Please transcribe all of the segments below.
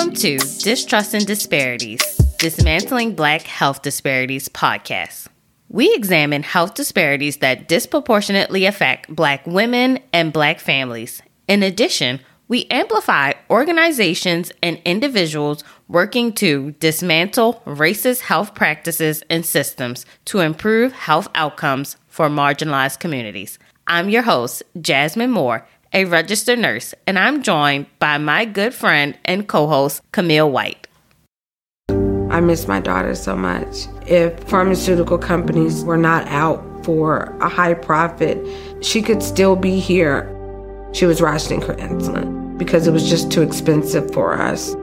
Welcome to Distrust and Disparities, Dismantling Black Health Disparities podcast. We examine health disparities that disproportionately affect Black women and Black families. In addition, we amplify organizations and individuals working to dismantle racist health practices and systems to improve health outcomes for marginalized communities. I'm your host, Jasmine Moore, a registered nurse, and I'm joined by my good friend and co host, Camille White. I miss my daughter so much. If pharmaceutical companies were not out for a high profit, she could still be here. She was rationing her insulin because it was just too expensive for us.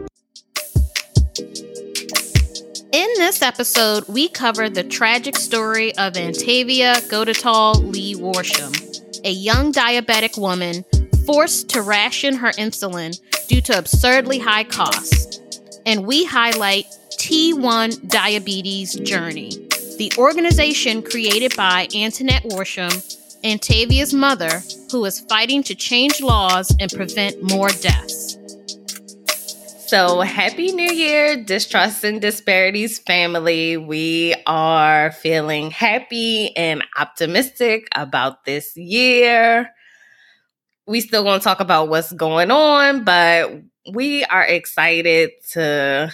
In this episode, we cover the tragic story of Antavia Gotitall Lee Worsham, a young diabetic woman forced to ration her insulin due to absurdly high costs. And we highlight T1 Diabetes Journey, the organization created by Antoinette Worsham, Antavia's mother, who is fighting to change laws and prevent more deaths. So, happy new year, Distrust and Disparities family. We are feeling happy and optimistic about this year. We still going to talk about what's going on, but we are excited to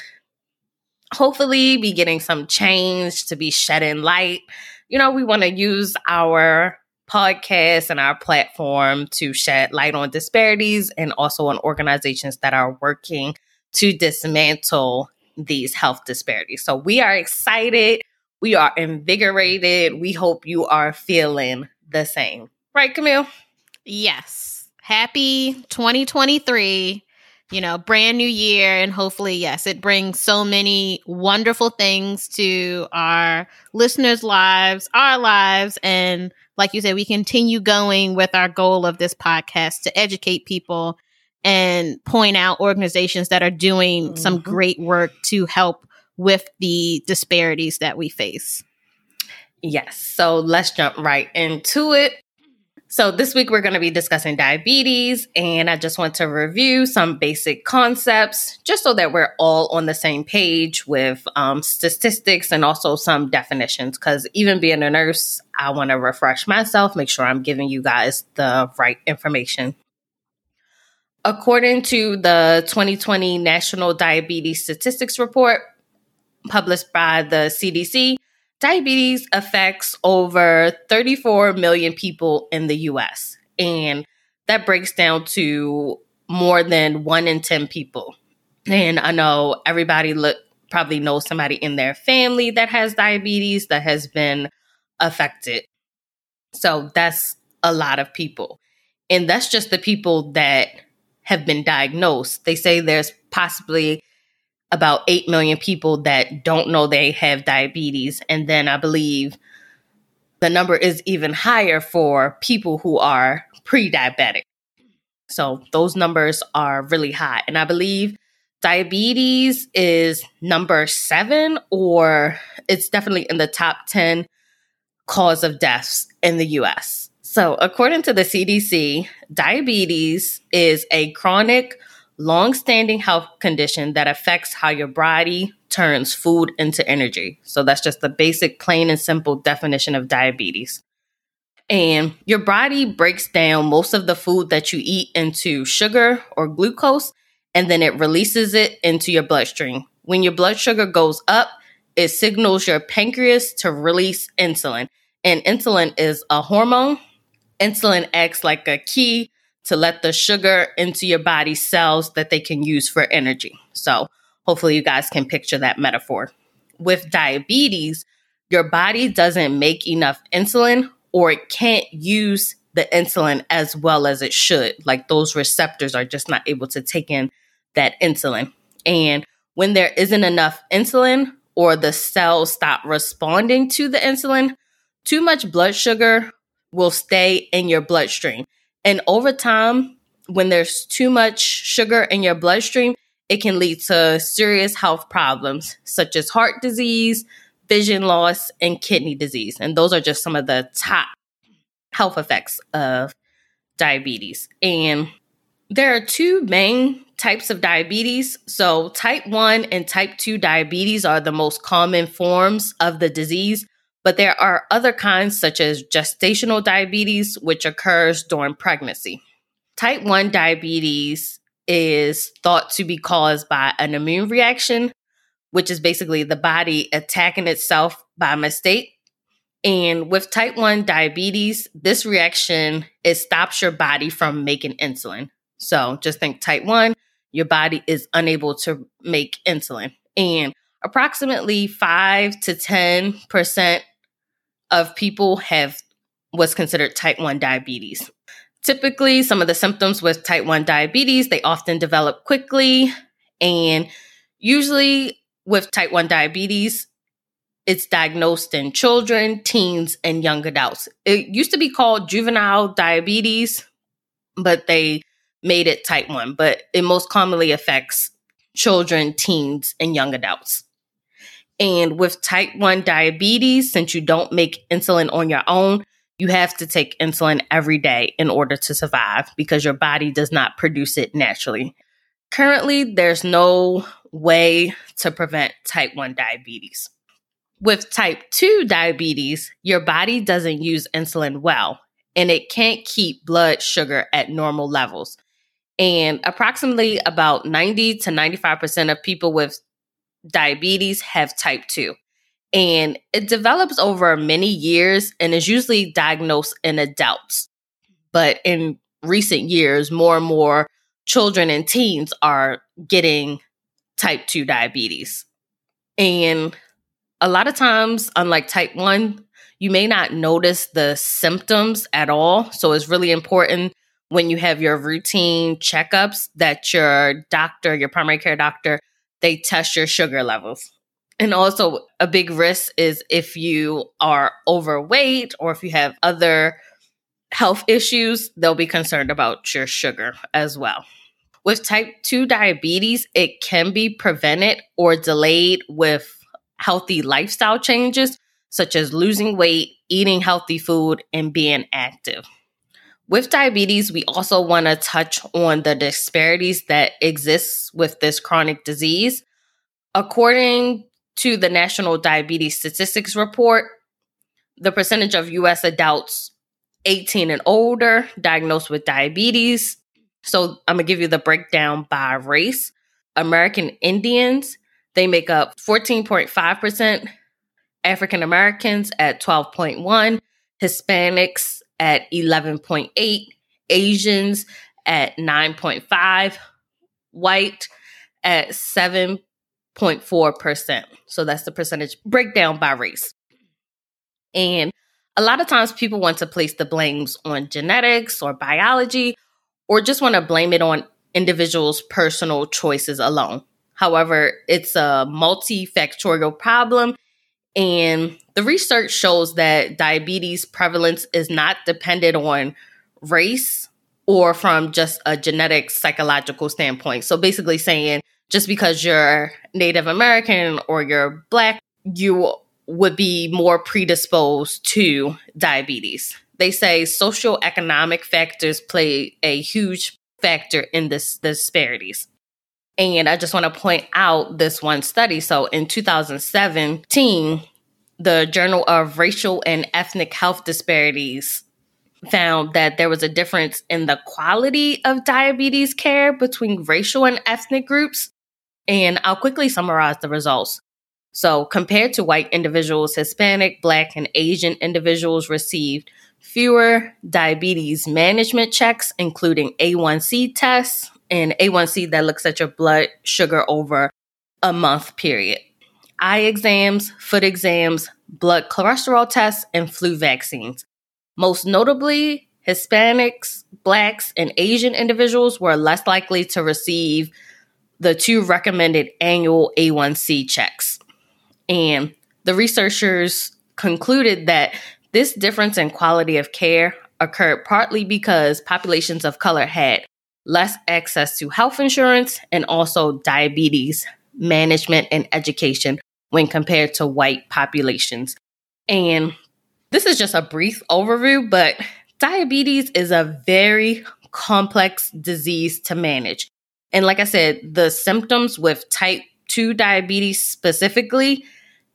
hopefully be getting some change, to be shedding light. You know, we want to use our podcast and our platform to shed light on disparities and also on organizations that are working to dismantle these health disparities. So we are excited. We are invigorated. We hope you are feeling the same. Right, Camille? Yes. Happy 2023. You know, brand new year. And hopefully, yes, it brings so many wonderful things to our listeners' lives, our lives. And like you said, we continue going with our goal of this podcast to educate people and point out organizations that are doing mm-hmm. some great work to help with the disparities that we face. Yes. So let's jump right into it. So, this week we're going to be discussing diabetes, and I just want to review some basic concepts just so that we're all on the same page with um, statistics and also some definitions. Because even being a nurse, I want to refresh myself, make sure I'm giving you guys the right information. According to the 2020 National Diabetes Statistics Report published by the CDC, diabetes affects over 34 million people in the US. And that breaks down to more than one in 10 people. And I know everybody look probably knows somebody in their family that has diabetes that has been affected. So that's a lot of people. And that's just the people that have been diagnosed. They say there's possibly about 8 million people that don't know they have diabetes. And then I believe the number is even higher for people who are pre diabetic. So those numbers are really high. And I believe diabetes is number seven, or it's definitely in the top 10 cause of deaths in the US. So, according to the CDC, diabetes is a chronic, long standing health condition that affects how your body turns food into energy. So, that's just the basic, plain and simple definition of diabetes. And your body breaks down most of the food that you eat into sugar or glucose, and then it releases it into your bloodstream. When your blood sugar goes up, it signals your pancreas to release insulin. And insulin is a hormone insulin acts like a key to let the sugar into your body cells that they can use for energy. So, hopefully, you guys can picture that metaphor. With diabetes, your body doesn't make enough insulin or it can't use the insulin as well as it should. Like those receptors are just not able to take in that insulin. And when there isn't enough insulin or the cells stop responding to the insulin, too much blood sugar will stay in your bloodstream. And over time, when there's too much sugar in your bloodstream, it can lead to serious health problems such as heart disease, vision loss, and kidney disease. And those are just some of the top health effects of diabetes. And There are two main types of diabetes. So, type 1 and type 2 diabetes are the most common forms of the disease, but there are other kinds, such as gestational diabetes, which occurs during pregnancy. Type 1 diabetes is thought to be caused by an immune reaction, which is basically the body attacking itself by mistake. And with type 1 diabetes, this reaction it stops your body from making insulin. So just think type 1, your body is unable to make insulin. And approximately 5 to 10% of people have what's considered type 1 diabetes. Typically, some of the symptoms with type 1 diabetes, they often develop quickly and usually with type 1 diabetes, it's diagnosed in children, teens, and young adults. It used to be called juvenile diabetes, but they made it type 1, but it most commonly affects children, teens, and young adults. And with type 1 diabetes, since you don't make insulin on your own, you have to take insulin every day in order to survive because your body does not produce it naturally. Currently, there's no way to prevent type 1 diabetes. With type 2 diabetes, your body doesn't use insulin well and it can't keep blood sugar at normal levels. And approximately about 90 to 95% of people with diabetes have type 2. And it develops over many years and is usually diagnosed in adults. But in recent years, more and more children and teens are getting type 2 diabetes. And a lot of times, unlike type 1, you may not notice the symptoms at all. So it's really important when you have your routine checkups that your doctor, your primary care doctor, they test your sugar levels. And also, a big risk is if you are overweight or if you have other health issues, they'll be concerned about your sugar as well. With type 2 diabetes, it can be prevented or delayed with healthy lifestyle changes, such as losing weight, eating healthy food, and being active. With diabetes, we also want to touch on the disparities that exist with this chronic disease. According to the National Diabetes Statistics Report, the percentage of US adults 18 and older diagnosed with diabetes. So I'm going to give you the breakdown by race. American Indians, they make up 14.5%, African Americans at 12.1, Hispanics at 11.8, Asians at 9.5, white at 7.4%. So that's the percentage breakdown by race. And a lot of times people want to place the blames on genetics or biology or just want to blame it on individuals' personal choices alone. However, it's a multifactorial problem and the research shows that diabetes prevalence is not dependent on race or from just a genetic psychological standpoint. So basically saying just because you're Native American or you're black, you would be more predisposed to diabetes. They say socioeconomic factors play a huge factor in this disparities. And I just want to point out this one study. So in 2017, the Journal of Racial and Ethnic Health Disparities found that there was a difference in the quality of diabetes care between racial and ethnic groups. And I'll quickly summarize the results. So, compared to white individuals, Hispanic, Black, and Asian individuals received fewer diabetes management checks, including A1C tests, and A1C that looks at your blood sugar over a month period. Eye exams, foot exams, blood cholesterol tests, and flu vaccines. Most notably, Hispanics, Blacks, and Asian individuals were less likely to receive the two recommended annual A1C checks. And the researchers concluded that this difference in quality of care occurred partly because populations of color had less access to health insurance, and also diabetes management and education when compared to white populations. And this is just a brief overview, but diabetes is a very complex disease to manage. And like I said, the symptoms with type 2 diabetes specifically,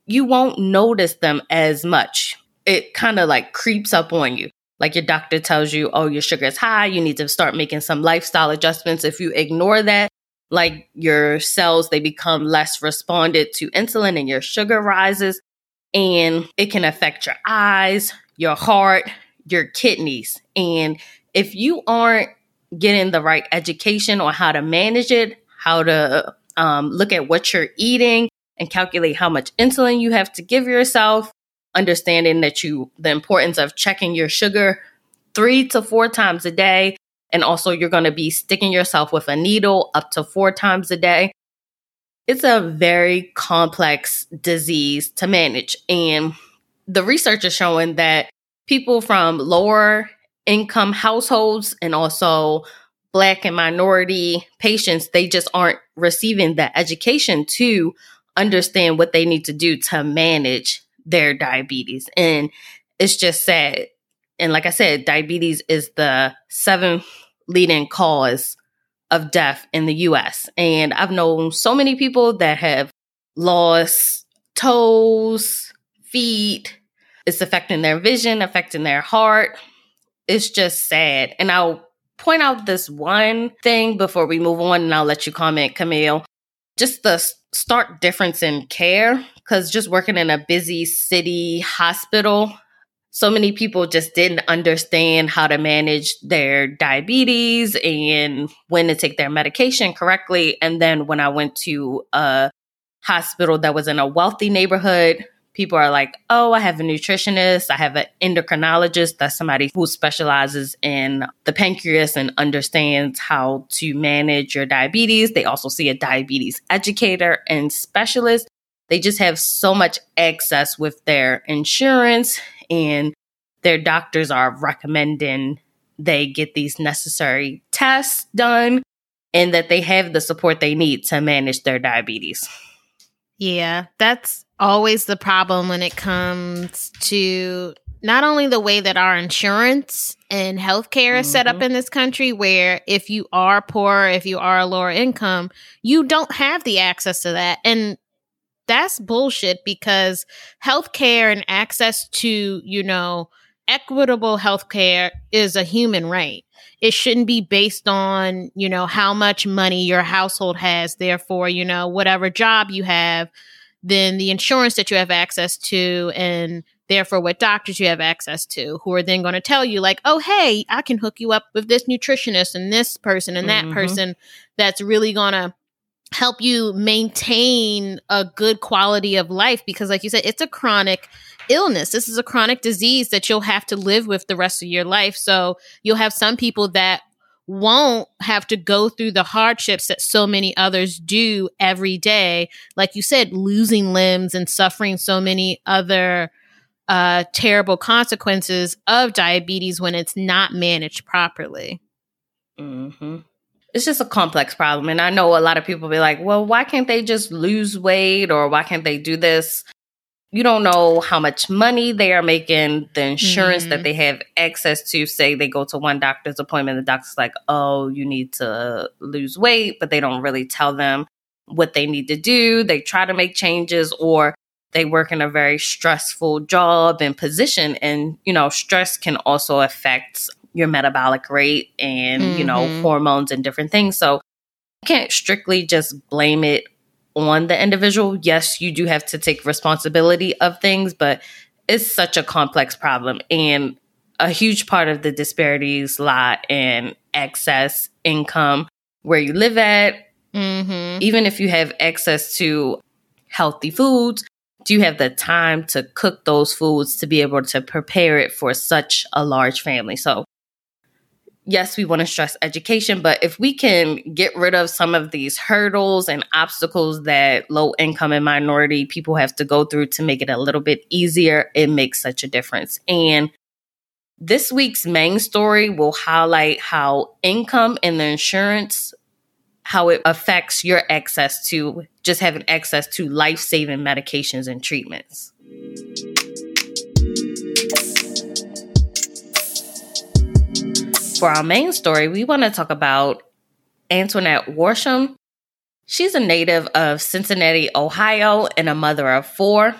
you won't notice them as much. It kind of like creeps up on you. Like your doctor tells you, oh, your sugar is high. You need to start making some lifestyle adjustments. If you ignore that, like your cells, they become less responded to insulin and your sugar rises. And it can affect your eyes, your heart, your kidneys. And if you aren't getting the right education on how to manage it, how to um, look at what you're eating and calculate how much insulin you have to give yourself, understanding that you, the importance of checking your sugar three to four times a day. And also, you're going to be sticking yourself with a needle up to four times a day. It's a very complex disease to manage. And the research is showing that people from lower income households and also black and minority patients they just aren't receiving the education to understand what they need to do to manage their diabetes. And it's just sad. And like i said diabetes is the seventh leading cause of death in the us and i've known so many people that have lost toes feet. It's affecting their vision affecting their heart. It's just sad. And I'll point out this one thing before we move on, and I'll let you comment, Camille. Just the stark difference in care, because just working in a busy city hospital, so many people just didn't understand how to manage their diabetes and when to take their medication correctly. And then when I went to a hospital that was in a wealthy neighborhood, people are like, oh, I have a nutritionist, I have an endocrinologist. That's somebody who specializes in the pancreas and understands how to manage your diabetes. They also see a diabetes educator and specialist. They just have so much access with their insurance, and their doctors are recommending they get these necessary tests done and that they have the support they need to manage their diabetes. Yeah, that's always the problem when it comes to not only the way that our insurance and healthcare mm-hmm. is set up mm-hmm. in this country, where if you are poor, if you are a lower income, you don't have the access to that. And that's bullshit because healthcare and access to, you know, equitable healthcare is a human right. It shouldn't be based on, you know, how much money your household has. Therefore, you know, whatever job you have, then the insurance that you have access to and therefore what doctors you have access to who are then going to tell you like oh hey i can hook you up with this nutritionist and this person and that mm-hmm. person that's really going to help you maintain a good quality of life because like you said it's a chronic illness this is a chronic disease that you'll have to live with the rest of your life so you'll have some people that won't have to go through the hardships that so many others do every day. Like you said, losing limbs and suffering so many other uh, terrible consequences of diabetes when it's not managed properly. Mm-hmm. It's just a complex problem. And I know a lot of people be like, well, why can't they just lose weight or why can't they do this? you don't know how much money they are making, the insurance mm-hmm. that they have access to. Say they go to one doctor's appointment, the doctor's like, oh, you need to lose weight, but they don't really tell them what they need to do. They try to make changes or they work in a very stressful job and position. And, you know, stress can also affect your metabolic rate and, mm-hmm. you know, mm-hmm. hormones and different things. So you can't strictly just blame it on the individual. Yes, you do have to take responsibility of things, but it's such a complex problem. And a huge part of the disparities lie in access, income, where you live at. Mm-hmm. Even if you have access to healthy foods, do you have the time to cook those foods to be able to prepare it for such a large family? So yes, we want to stress education, but if we can get rid of some of these hurdles and obstacles that low income and minority people have to go through to make it a little bit easier, it makes such a difference. And this week's main story will highlight how income and the insurance how it affects your access to just having access to life-saving medications and treatments. For our main story, we want to talk about Antoinette Worsham. She's a native of Cincinnati, Ohio, and a mother of four.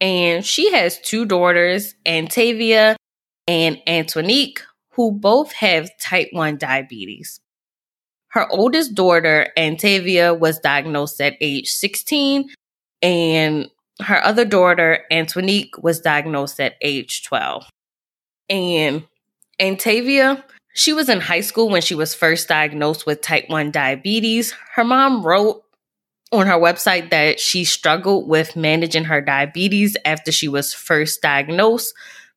And she has two daughters, Antavia and Antonique, who both have type 1 diabetes. Her oldest daughter, Antavia, was diagnosed at age 16, and her other daughter, Antonique, was diagnosed at age 12. And Antavia, she was in high school when she was first diagnosed with type 1 diabetes. Her mom wrote on her website that she struggled with managing her diabetes after she was first diagnosed,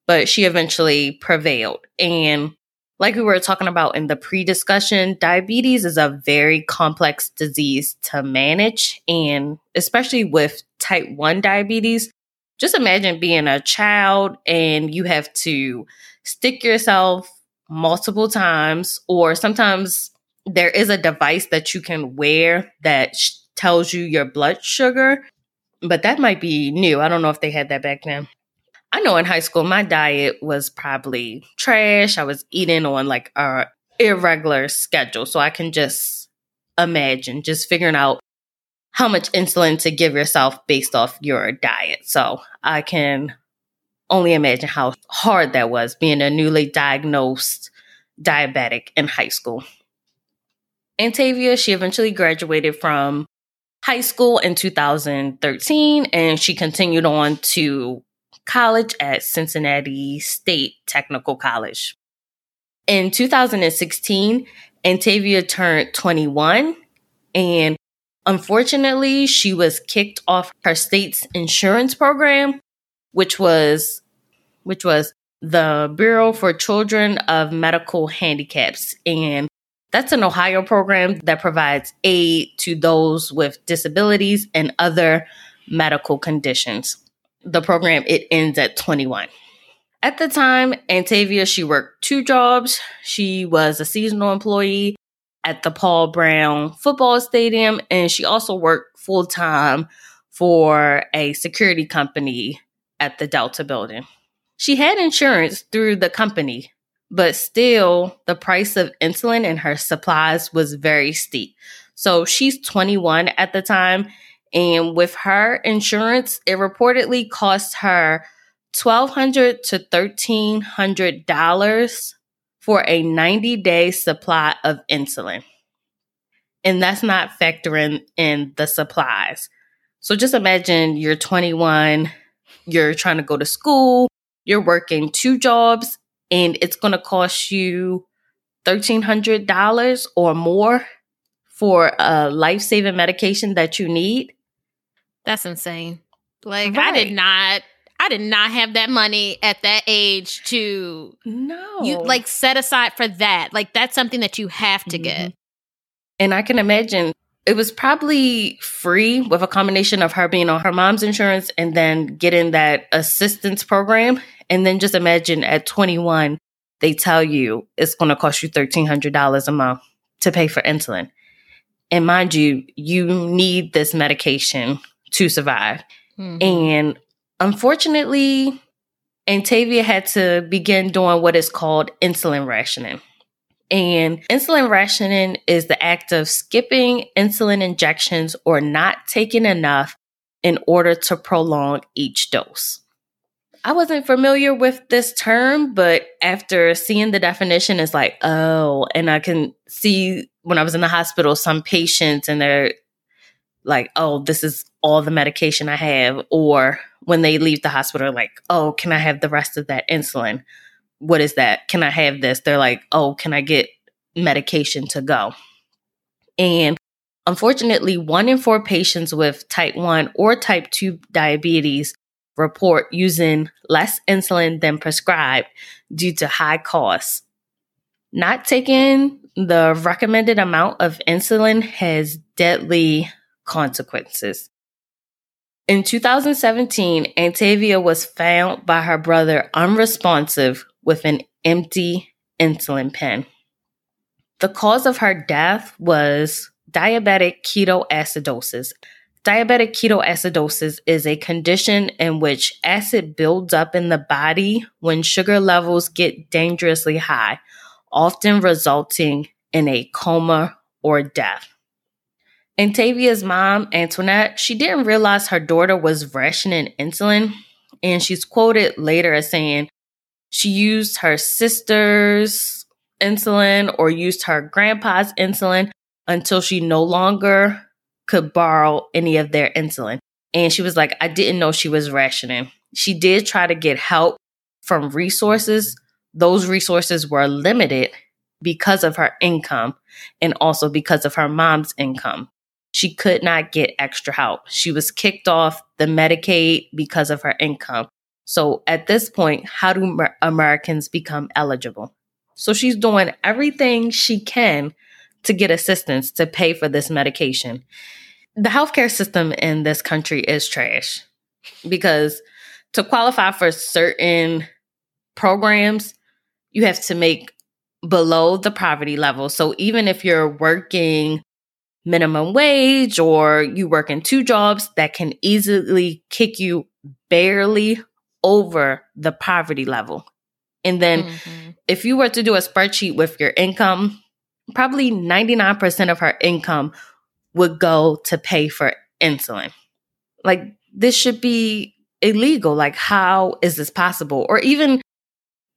but she eventually prevailed. And like we were talking about in the pre discussion, diabetes is a very complex disease to manage. And especially with type 1 diabetes, just imagine being a child and you have to stick yourself multiple times, or sometimes there is a device that you can wear that sh- tells you your blood sugar, but that might be new. I don't know if they had that back then. I know in high school, my diet was probably trash. I was eating on like a irregular schedule. So I can just imagine just figuring out how much insulin to give yourself based off your diet. So I can only imagine how hard that was being a newly diagnosed diabetic in high school. Antavia, she eventually graduated from high school in 2013 and she continued on to college at Cincinnati State Technical College. In 2016, Antavia turned 21 and unfortunately, she was kicked off her state's insurance program, which was which was the Bureau for Children of Medical Handicaps and that's an Ohio program that provides aid to those with disabilities and other medical conditions the program, it ends at 21. At the time, Antavia, she worked two jobs. She was a seasonal employee at the Paul Brown football stadium, and she also worked full time for a security company at the Delta building. She had insurance through the company, but still, the price of insulin and her supplies was very steep. So she's 21 at the time, and with her insurance, it reportedly cost her 1,200 to $1,300 for a 90 day supply of insulin. And that's not factoring in the supplies. So just imagine you're 21, you're trying to go to school, you're working two jobs, and it's going to cost you $1,300 or more for a life saving medication that you need. That's insane. Like right. I did not I did not have that money at that age to no you like set aside for that. Like that's something that you have to mm-hmm. get. And I can imagine it was probably free with a combination of her being on her mom's insurance and then getting that assistance program. And then just imagine at 21, they tell you it's going to cost you $1,300 a month to pay for insulin. And mind you, you need this medication to survive. Mm-hmm. And unfortunately, Antavia had to begin doing what is called insulin rationing. And insulin rationing is the act of skipping insulin injections or not taking enough in order to prolong each dose. I wasn't familiar with this term, but after seeing the definition, it's like, oh, and I can see when I was in the hospital, some patients and they're like, oh, this is all the medication I have. Or when they leave the hospital, like, oh, can I have the rest of that insulin? What is that? Can I have this? They're like, oh, can I get medication to go? And unfortunately, one in four patients with type 1 or type 2 diabetes report using less insulin than prescribed due to high costs. Not taking the recommended amount of insulin has deadly consequences. In 2017, Antavia was found by her brother unresponsive with an empty insulin pen. The cause of her death was diabetic ketoacidosis. Diabetic ketoacidosis is a condition in which acid builds up in the body when sugar levels get dangerously high, often resulting in a coma or death. Antavia's mom, Antoinette, she didn't realize her daughter was rationing insulin, and she's quoted later as saying she used her sister's insulin or used her grandpa's insulin until she no longer could borrow any of their insulin. And she was like, I didn't know she was rationing. She did try to get help from resources. Those resources were limited because of her income and also because of her mom's income. She could not get extra help. She was kicked off the Medicaid because of her income. So at this point, how do Americans become eligible? So she's doing everything she can to get assistance to pay for this medication the healthcare system in this country is trash because to qualify for certain programs, you have to make below the poverty level. So even if you're working minimum wage or you work in two jobs, that can easily kick you barely over the poverty level. And then mm-hmm. if you were to do a spreadsheet with your income, probably 99% of her income would go to pay for insulin. Like, this should be illegal. Like, how is this possible? Or even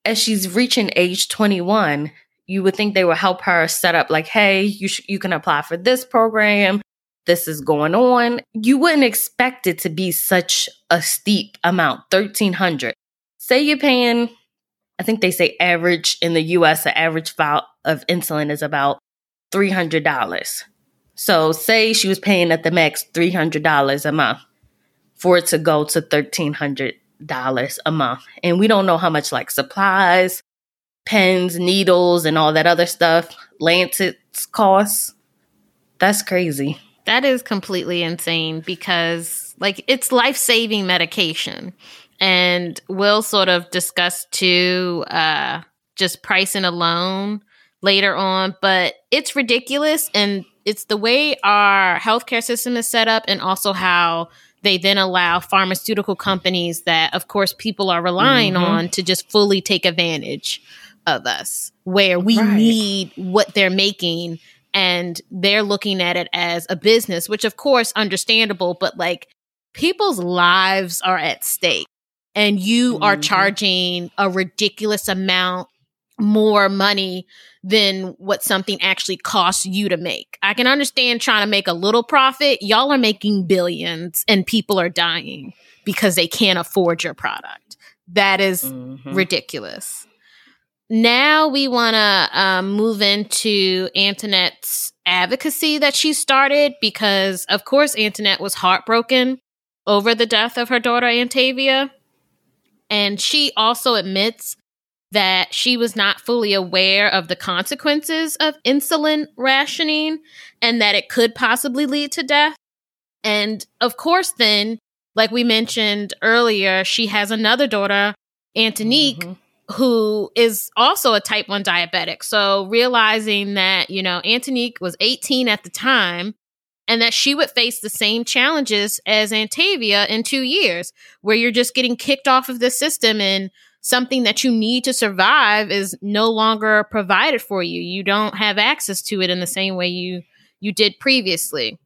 as she's reaching age 21, you would think they would help her set up, like, hey, you, sh- you can apply for this program. This is going on. You wouldn't expect it to be such a steep amount 1300 Say you're paying, I think they say average in the US, the average vial of insulin is about $300. So say she was paying at the max $300 a month for it to go to $1,300 a month. And we don't know how much like supplies, pens, needles, and all that other stuff, lancets cost. That's crazy. That is completely insane because like it's life-saving medication. And we'll sort of discuss too uh just pricing alone later on, but it's ridiculous and it's the way our healthcare system is set up and also how they then allow pharmaceutical companies that of course people are relying mm-hmm. on to just fully take advantage of us where we right. need what they're making and they're looking at it as a business which of course understandable but like people's lives are at stake and you mm-hmm. are charging a ridiculous amount more money than what something actually costs you to make. I can understand trying to make a little profit. Y'all are making billions and people are dying because they can't afford your product. That is mm-hmm. ridiculous. Now we want to um, move into Antoinette's advocacy that she started because, of course, Antoinette was heartbroken over the death of her daughter, Antavia. And she also admits that she was not fully aware of the consequences of insulin rationing and that it could possibly lead to death. And of course, then, like we mentioned earlier, she has another daughter, Antonique, mm-hmm. Who is also a type 1 diabetic. So realizing that, you know, Antonique was 18 at the time and that she would face the same challenges as Antavia in two years, where you're just getting kicked off of the system and something that you need to survive is no longer provided for you. You don't have access to it in the same way you you did previously.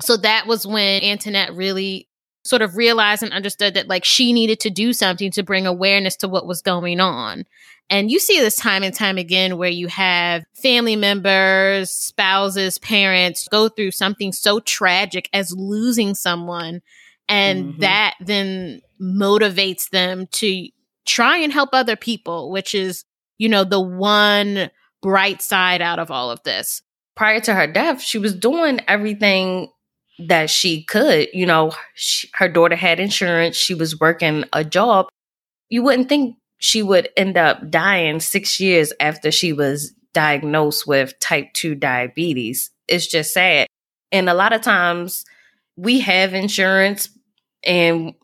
So that was when Antoinette really sort of realized and understood that like she needed to do something to bring awareness to what was going on. And you see this time and time again where you have family members, spouses, parents go through something so tragic as losing someone. And mm-hmm. that then motivates them to try and help other people, which is, you know, the one bright side out of all of this. Prior to her death, she was doing everything that she could. You know, she, her daughter had insurance, she was working a job. You wouldn't think she would end up dying six years after she was diagnosed with type 2 diabetes. It's just sad. And a lot of times we have insurance and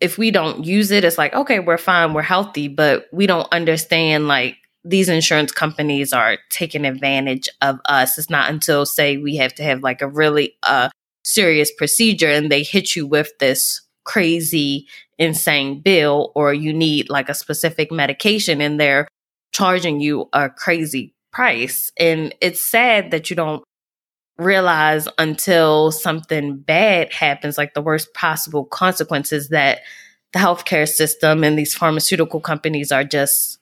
if we don't use it, it's like, okay, we're fine, we're healthy, but we don't understand like these insurance companies are taking advantage of us. It's not until say we have to have like a really uh serious procedure and they hit you with this crazy, insane bill, or you need like a specific medication and they're charging you a crazy price. And it's sad that you don't realize until something bad happens, like the worst possible consequences that the healthcare system and these pharmaceutical companies are just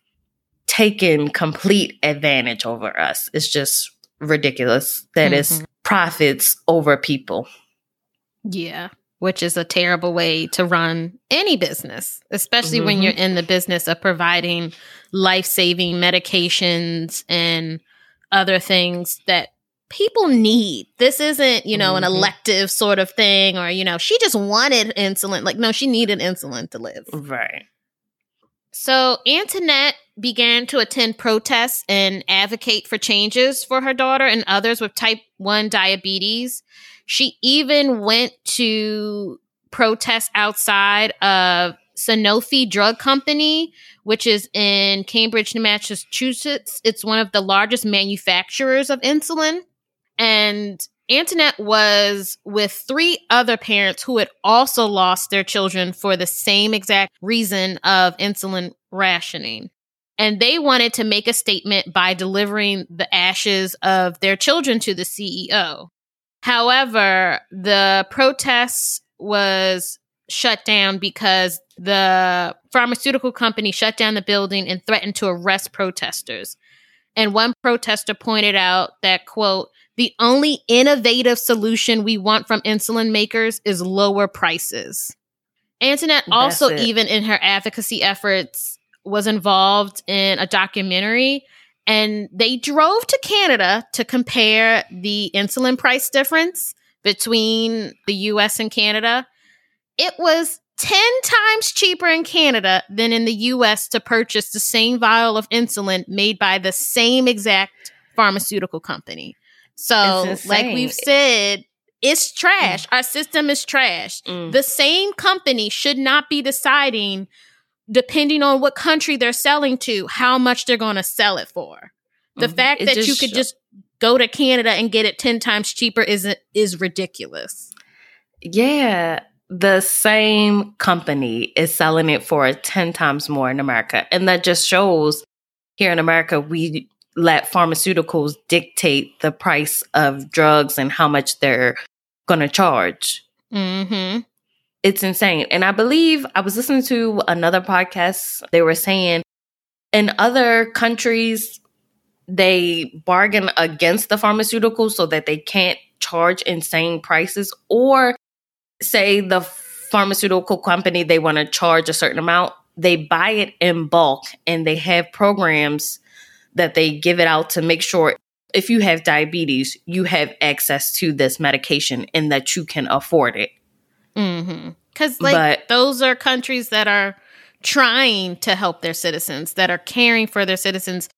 taking complete advantage over us. It's just ridiculous that mm-hmm. it's profits over people. Yeah, which is a terrible way to run any business, especially mm-hmm. when you're in the business of providing life saving medications and other things that people need. This isn't, you know, mm-hmm. an elective sort of thing or, you know, she just wanted insulin. Like, no, she needed insulin to live. Right. So Antoinette began to attend protests and advocate for changes for her daughter and others with type 1 diabetes. She even went to protest outside of Sanofi Drug Company, which is in Cambridge, Massachusetts. It's one of the largest manufacturers of insulin. And Antoinette was with three other parents who had also lost their children for the same exact reason of insulin rationing. And they wanted to make a statement by delivering the ashes of their children to the CEO. However, the protests was shut down because the pharmaceutical company shut down the building and threatened to arrest protesters. And one protester pointed out that, quote, the only innovative solution we want from insulin makers is lower prices. Antoinette also, even in her advocacy efforts, was involved in a documentary and they drove to Canada to compare the insulin price difference between the US and Canada. It was 10 times cheaper in Canada than in the US to purchase the same vial of insulin made by the same exact pharmaceutical company. So, like we've said, it's trash. Mm. Our system is trash. Mm. The same company should not be deciding, depending on what country they're selling to, how much they're going to sell it for. The mm fact it that you could sh- just go to Canada and get it 10 times cheaper is is ridiculous. Yeah, the same company is selling it for 10 times more in America. And that just shows here in America we let pharmaceuticals dictate the price of drugs and how much they're going to charge. Mm-hmm. It's insane. And I believe I was listening to another podcast. They were saying in other countries, they bargain against the pharmaceuticals so that they can't charge insane prices or say the pharmaceutical company they want to charge a certain amount they buy it in bulk and they have programs that they give it out to make sure if you have diabetes, you have access to this medication and that you can afford it. Mm-hmm. Because like but, those are countries that are trying to help their citizens, that are caring for their citizens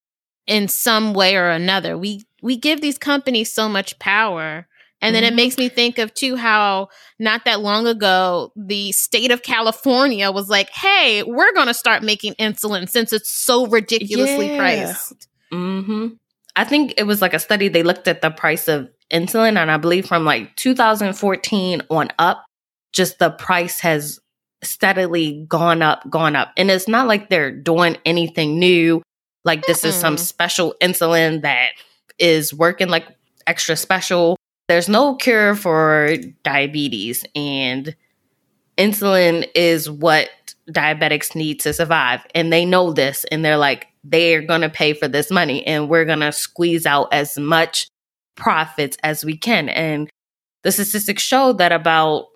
in some way or another. We we give these companies so much power. And then mm-hmm. it makes me think of too how not that long ago the state of California was like, "Hey, we're going to start making insulin since it's so ridiculously yeah. priced." Mm-hmm. I think it was like a study. They looked at the price of insulin, and I believe from like 2014 on up, just the price has steadily gone up, gone up. And it's not like they're doing anything new. Like this mm-hmm. is some special insulin that is working like extra special. There's no cure for diabetes, and insulin is what diabetics need to survive. And they know this, and they're like, they're going to pay for this money and we're going to squeeze out as much profits as we can. And the statistics show that about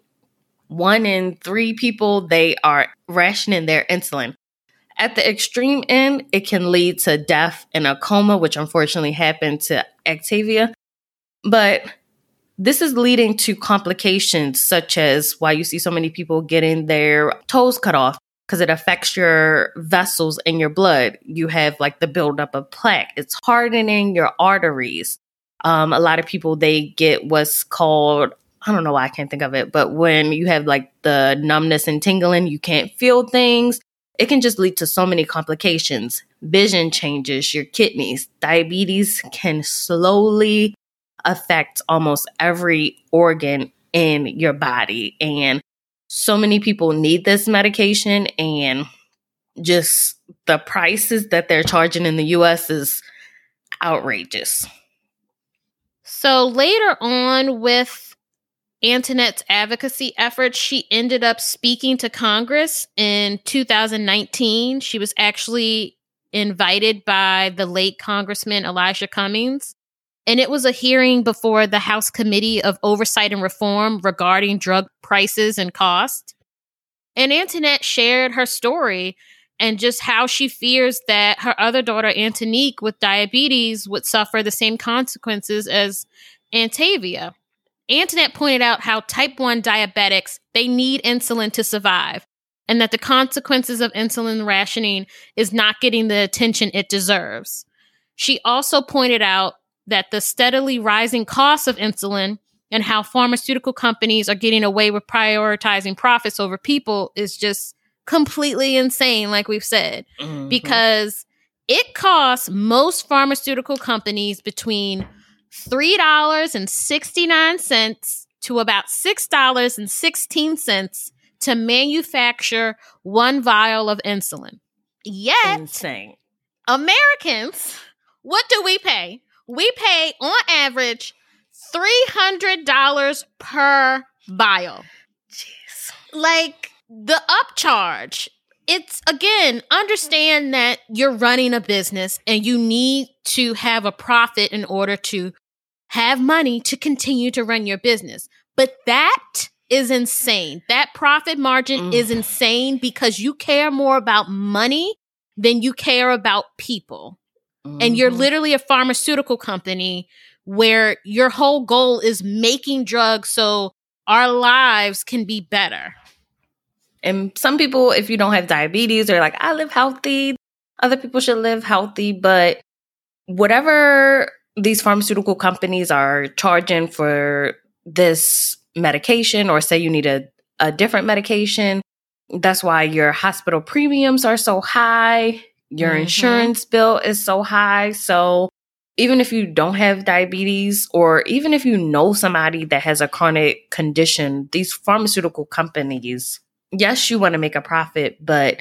one in three people, they are rationing their insulin. At the extreme end, it can lead to death and a coma, which unfortunately happened to Octavia. But this is leading to complications such as why you see so many people getting their toes cut off because it affects your vessels in your blood. You have like the buildup of plaque. It's hardening your arteries. Um, a lot of people they get what's called I don't know why I can't think of it, but when you have like the numbness and tingling, you can't feel things. It can just lead to so many complications. Vision changes, your kidneys, diabetes can slowly affect almost every organ in your body. And so many people need this medication and just the prices that they're charging in the US is outrageous. So later on with Antoinette's advocacy efforts, she ended up speaking to Congress in 2019. She was actually invited by the late Congressman Elijah Cummings. And it was a hearing before the House Committee of Oversight and Reform regarding drug prices and cost. And Antoinette shared her story and just how she fears that her other daughter, Antonique, with diabetes, would suffer the same consequences as Antavia. Antoinette pointed out how type 1 diabetics, they need insulin to survive and that the consequences of insulin rationing is not getting the attention it deserves. She also pointed out that the steadily rising costs of insulin and how pharmaceutical companies are getting away with prioritizing profits over people is just completely insane, like we've said, mm-hmm. because it costs most pharmaceutical companies between $3.69 to about $6.16 to manufacture one vial of insulin. Yet, insane. Americans, what do we pay? We pay on average $300 per vial. Jeez. Like the upcharge. It's again, understand that you're running a business and you need to have a profit in order to have money to continue to run your business. But that is insane. That profit margin mm. is insane because you care more about money than you care about people. Mm-hmm. And you're mm-hmm. literally a pharmaceutical company where your whole goal is making drugs so our lives can be better. And some people, if you don't have diabetes, are like, I live healthy. Other people should live healthy. But whatever these pharmaceutical companies are charging for this medication, or say you need a, a different medication, that's why your hospital premiums are so high. Your mm-hmm. insurance bill is so high. So even if you don't have diabetes, or even if you know somebody that has a chronic condition, these pharmaceutical companies, yes, you want to make a profit, but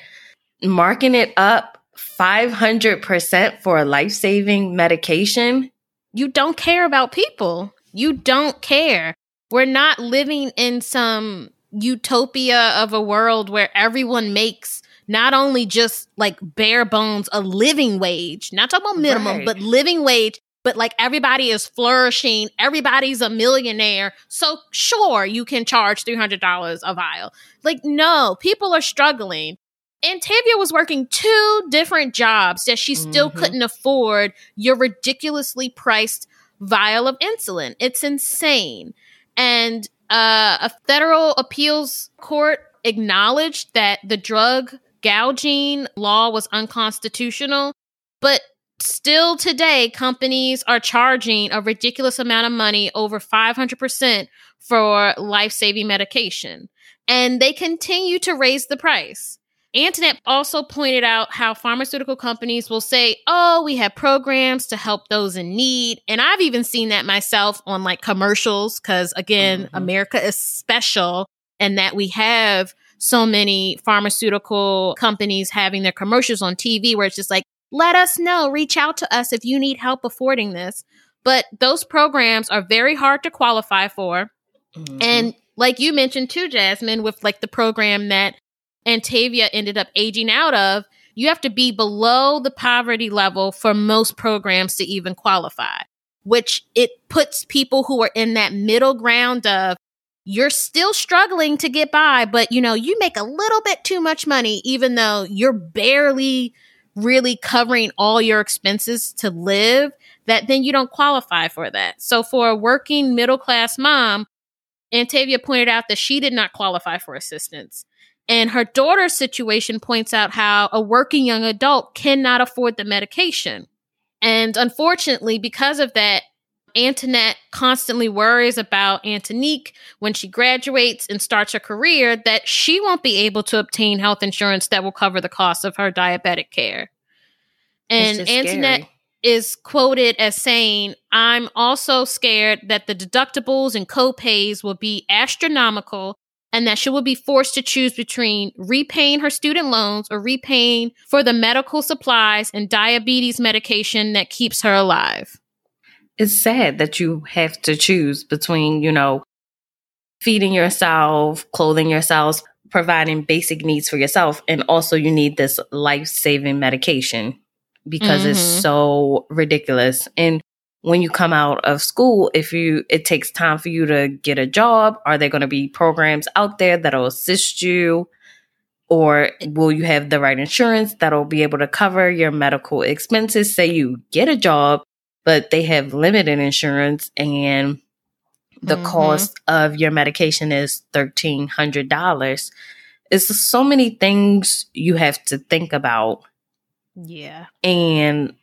marking it up 500% for a life saving medication you don't care about people. You don't care. We're not living in some utopia of a world where everyone makes not only just like bare bones a living wage, not talking about minimum, right. but living wage, but like everybody is flourishing, everybody's a millionaire. So sure, you can charge $300 a vial. Like, no, people are struggling. Antavia was working two different jobs that she still mm-hmm. couldn't afford your ridiculously priced vial of insulin. It's insane. And uh, a federal appeals court acknowledged that the drug gouging law was unconstitutional, but still today, companies are charging a ridiculous amount of money, over 500%, for life saving medication. And they continue to raise the price. Antoinette also pointed out how pharmaceutical companies will say, Oh, we have programs to help those in need. And I've even seen that myself on like commercials, because again, mm-hmm. America is special and that we have so many pharmaceutical companies having their commercials on TV where it's just like, let us know, reach out to us if you need help affording this. But those programs are very hard to qualify for. Mm-hmm. And like you mentioned too, Jasmine, with like the program that Antavia ended up aging out of, you have to be below the poverty level for most programs to even qualify, which it puts people who are in that middle ground of you're still struggling to get by, but you know, you make a little bit too much money, even though you're barely really covering all your expenses to live, that then you don't qualify for that. So for a working middle class mom, Antavia pointed out that she did not qualify for assistance. And her daughter's situation points out how a working young adult cannot afford the medication. And unfortunately, because of that, Antoinette constantly worries about Antonique when she graduates and starts her career that she won't be able to obtain health insurance that will cover the cost of her diabetic care. And Antoinette, scary. is quoted as saying, I'm also scared that the deductibles and copays will be astronomical and that she will be forced to choose between repaying her student loans or repaying for the medical supplies and diabetes medication that keeps her alive. It's sad that you have to choose between, you know, feeding yourself, clothing yourself, providing basic needs for yourself, and also you need this life saving medication because mm-hmm. it's so ridiculous. And when you come out of school, if you it takes time for you to get a job, are there going to be programs out there that'll assist you? Or will you have the right insurance that'll be able to cover your medical expenses? Say you get a job, but they have limited insurance and the mm-hmm. cost of your medication is $1,300. It's so many things you have to think about. Yeah. And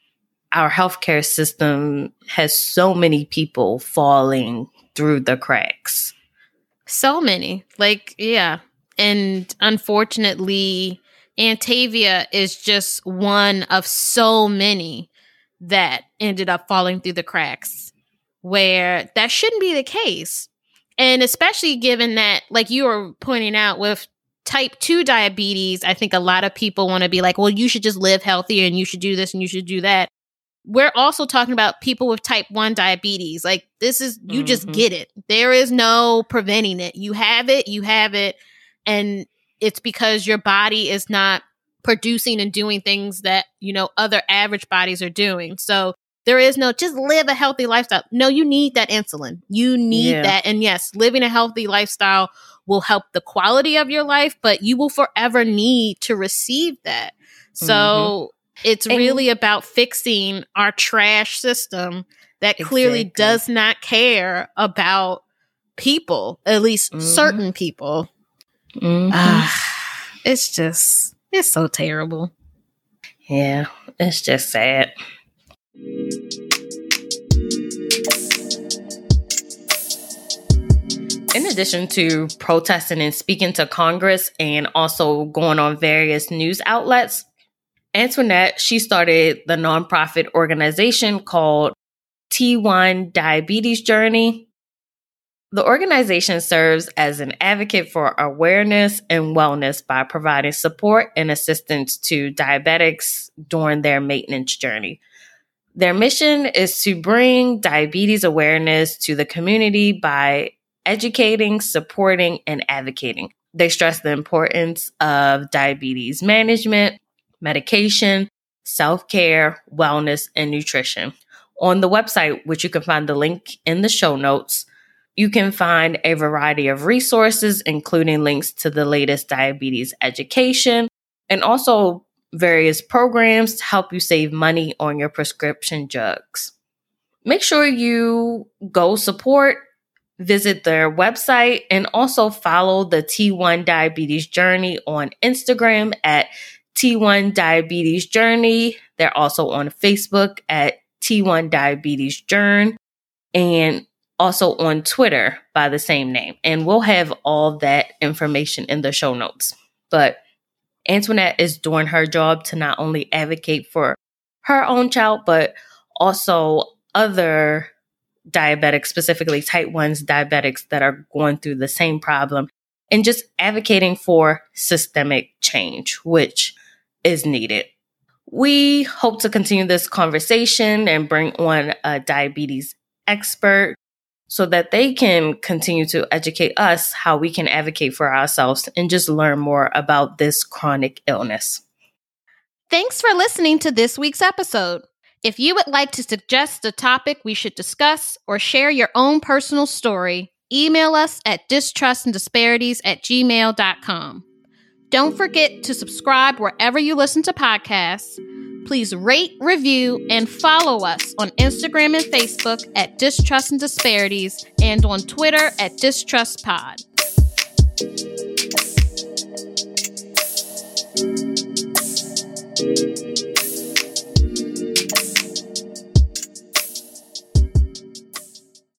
our healthcare system has so many people falling through the cracks. So many. Like, yeah. And unfortunately, Antavia is just one of so many that ended up falling through the cracks where that shouldn't be the case. And especially given that, like you were pointing out with type 2 diabetes, I think a lot of people want to be like, well, you should just live healthier and you should do this and you should do that we're also talking about people with type 1 diabetes. Like this is you mm-hmm. just get it. There is no preventing it. You have it, you have it and it's because your body is not producing and doing things that, you know, other average bodies are doing. So there is no just live a healthy lifestyle. No, you need that insulin. You need yeah. that. And yes, living a healthy lifestyle will help the quality of your life, but you will forever need to receive that. So mm-hmm it's and, really about fixing our trash system that exactly. clearly does not care about people, at least mm-hmm. certain people. Mm-hmm. Uh, it's just, it's so terrible. Yeah, it's just sad. In addition to protesting and speaking to Congress and also going on various news outlets, Antoinette, she started the nonprofit organization called T1 Diabetes Journey. The organization serves as an advocate for awareness and wellness by providing support and assistance to diabetics during their maintenance journey. Their mission is to bring diabetes awareness to the community by educating, supporting, and advocating. They stress the importance of diabetes management, medication, self care, wellness, and nutrition. On the website, which you can find the link in the show notes, you can find a variety of resources, including links to the latest diabetes education and also various programs to help you save money on your prescription drugs. Make sure you go support, visit their website, and also follow the T1 Diabetes Journey on Instagram at T1 Diabetes Journey. They're also on Facebook at T1 Diabetes Journey and also on Twitter by the same name. And we'll have all that information in the show notes. But Antoinette is doing her job to not only advocate for her own child, but also other diabetics, specifically type 1s diabetics that are going through the same problem, and just advocating for systemic change, which is needed. We hope to continue this conversation and bring on a diabetes expert so that they can continue to educate us how we can advocate for ourselves and just learn more about this chronic illness. Thanks for listening to this week's episode. If you would like to suggest a topic we should discuss or share your own personal story, email us at distrustanddisparities at gmail.com. Don't forget to subscribe wherever you listen to podcasts. Please rate, review, and follow us on Instagram and Facebook at Distrust and Disparities and on Twitter at DistrustPod. Thank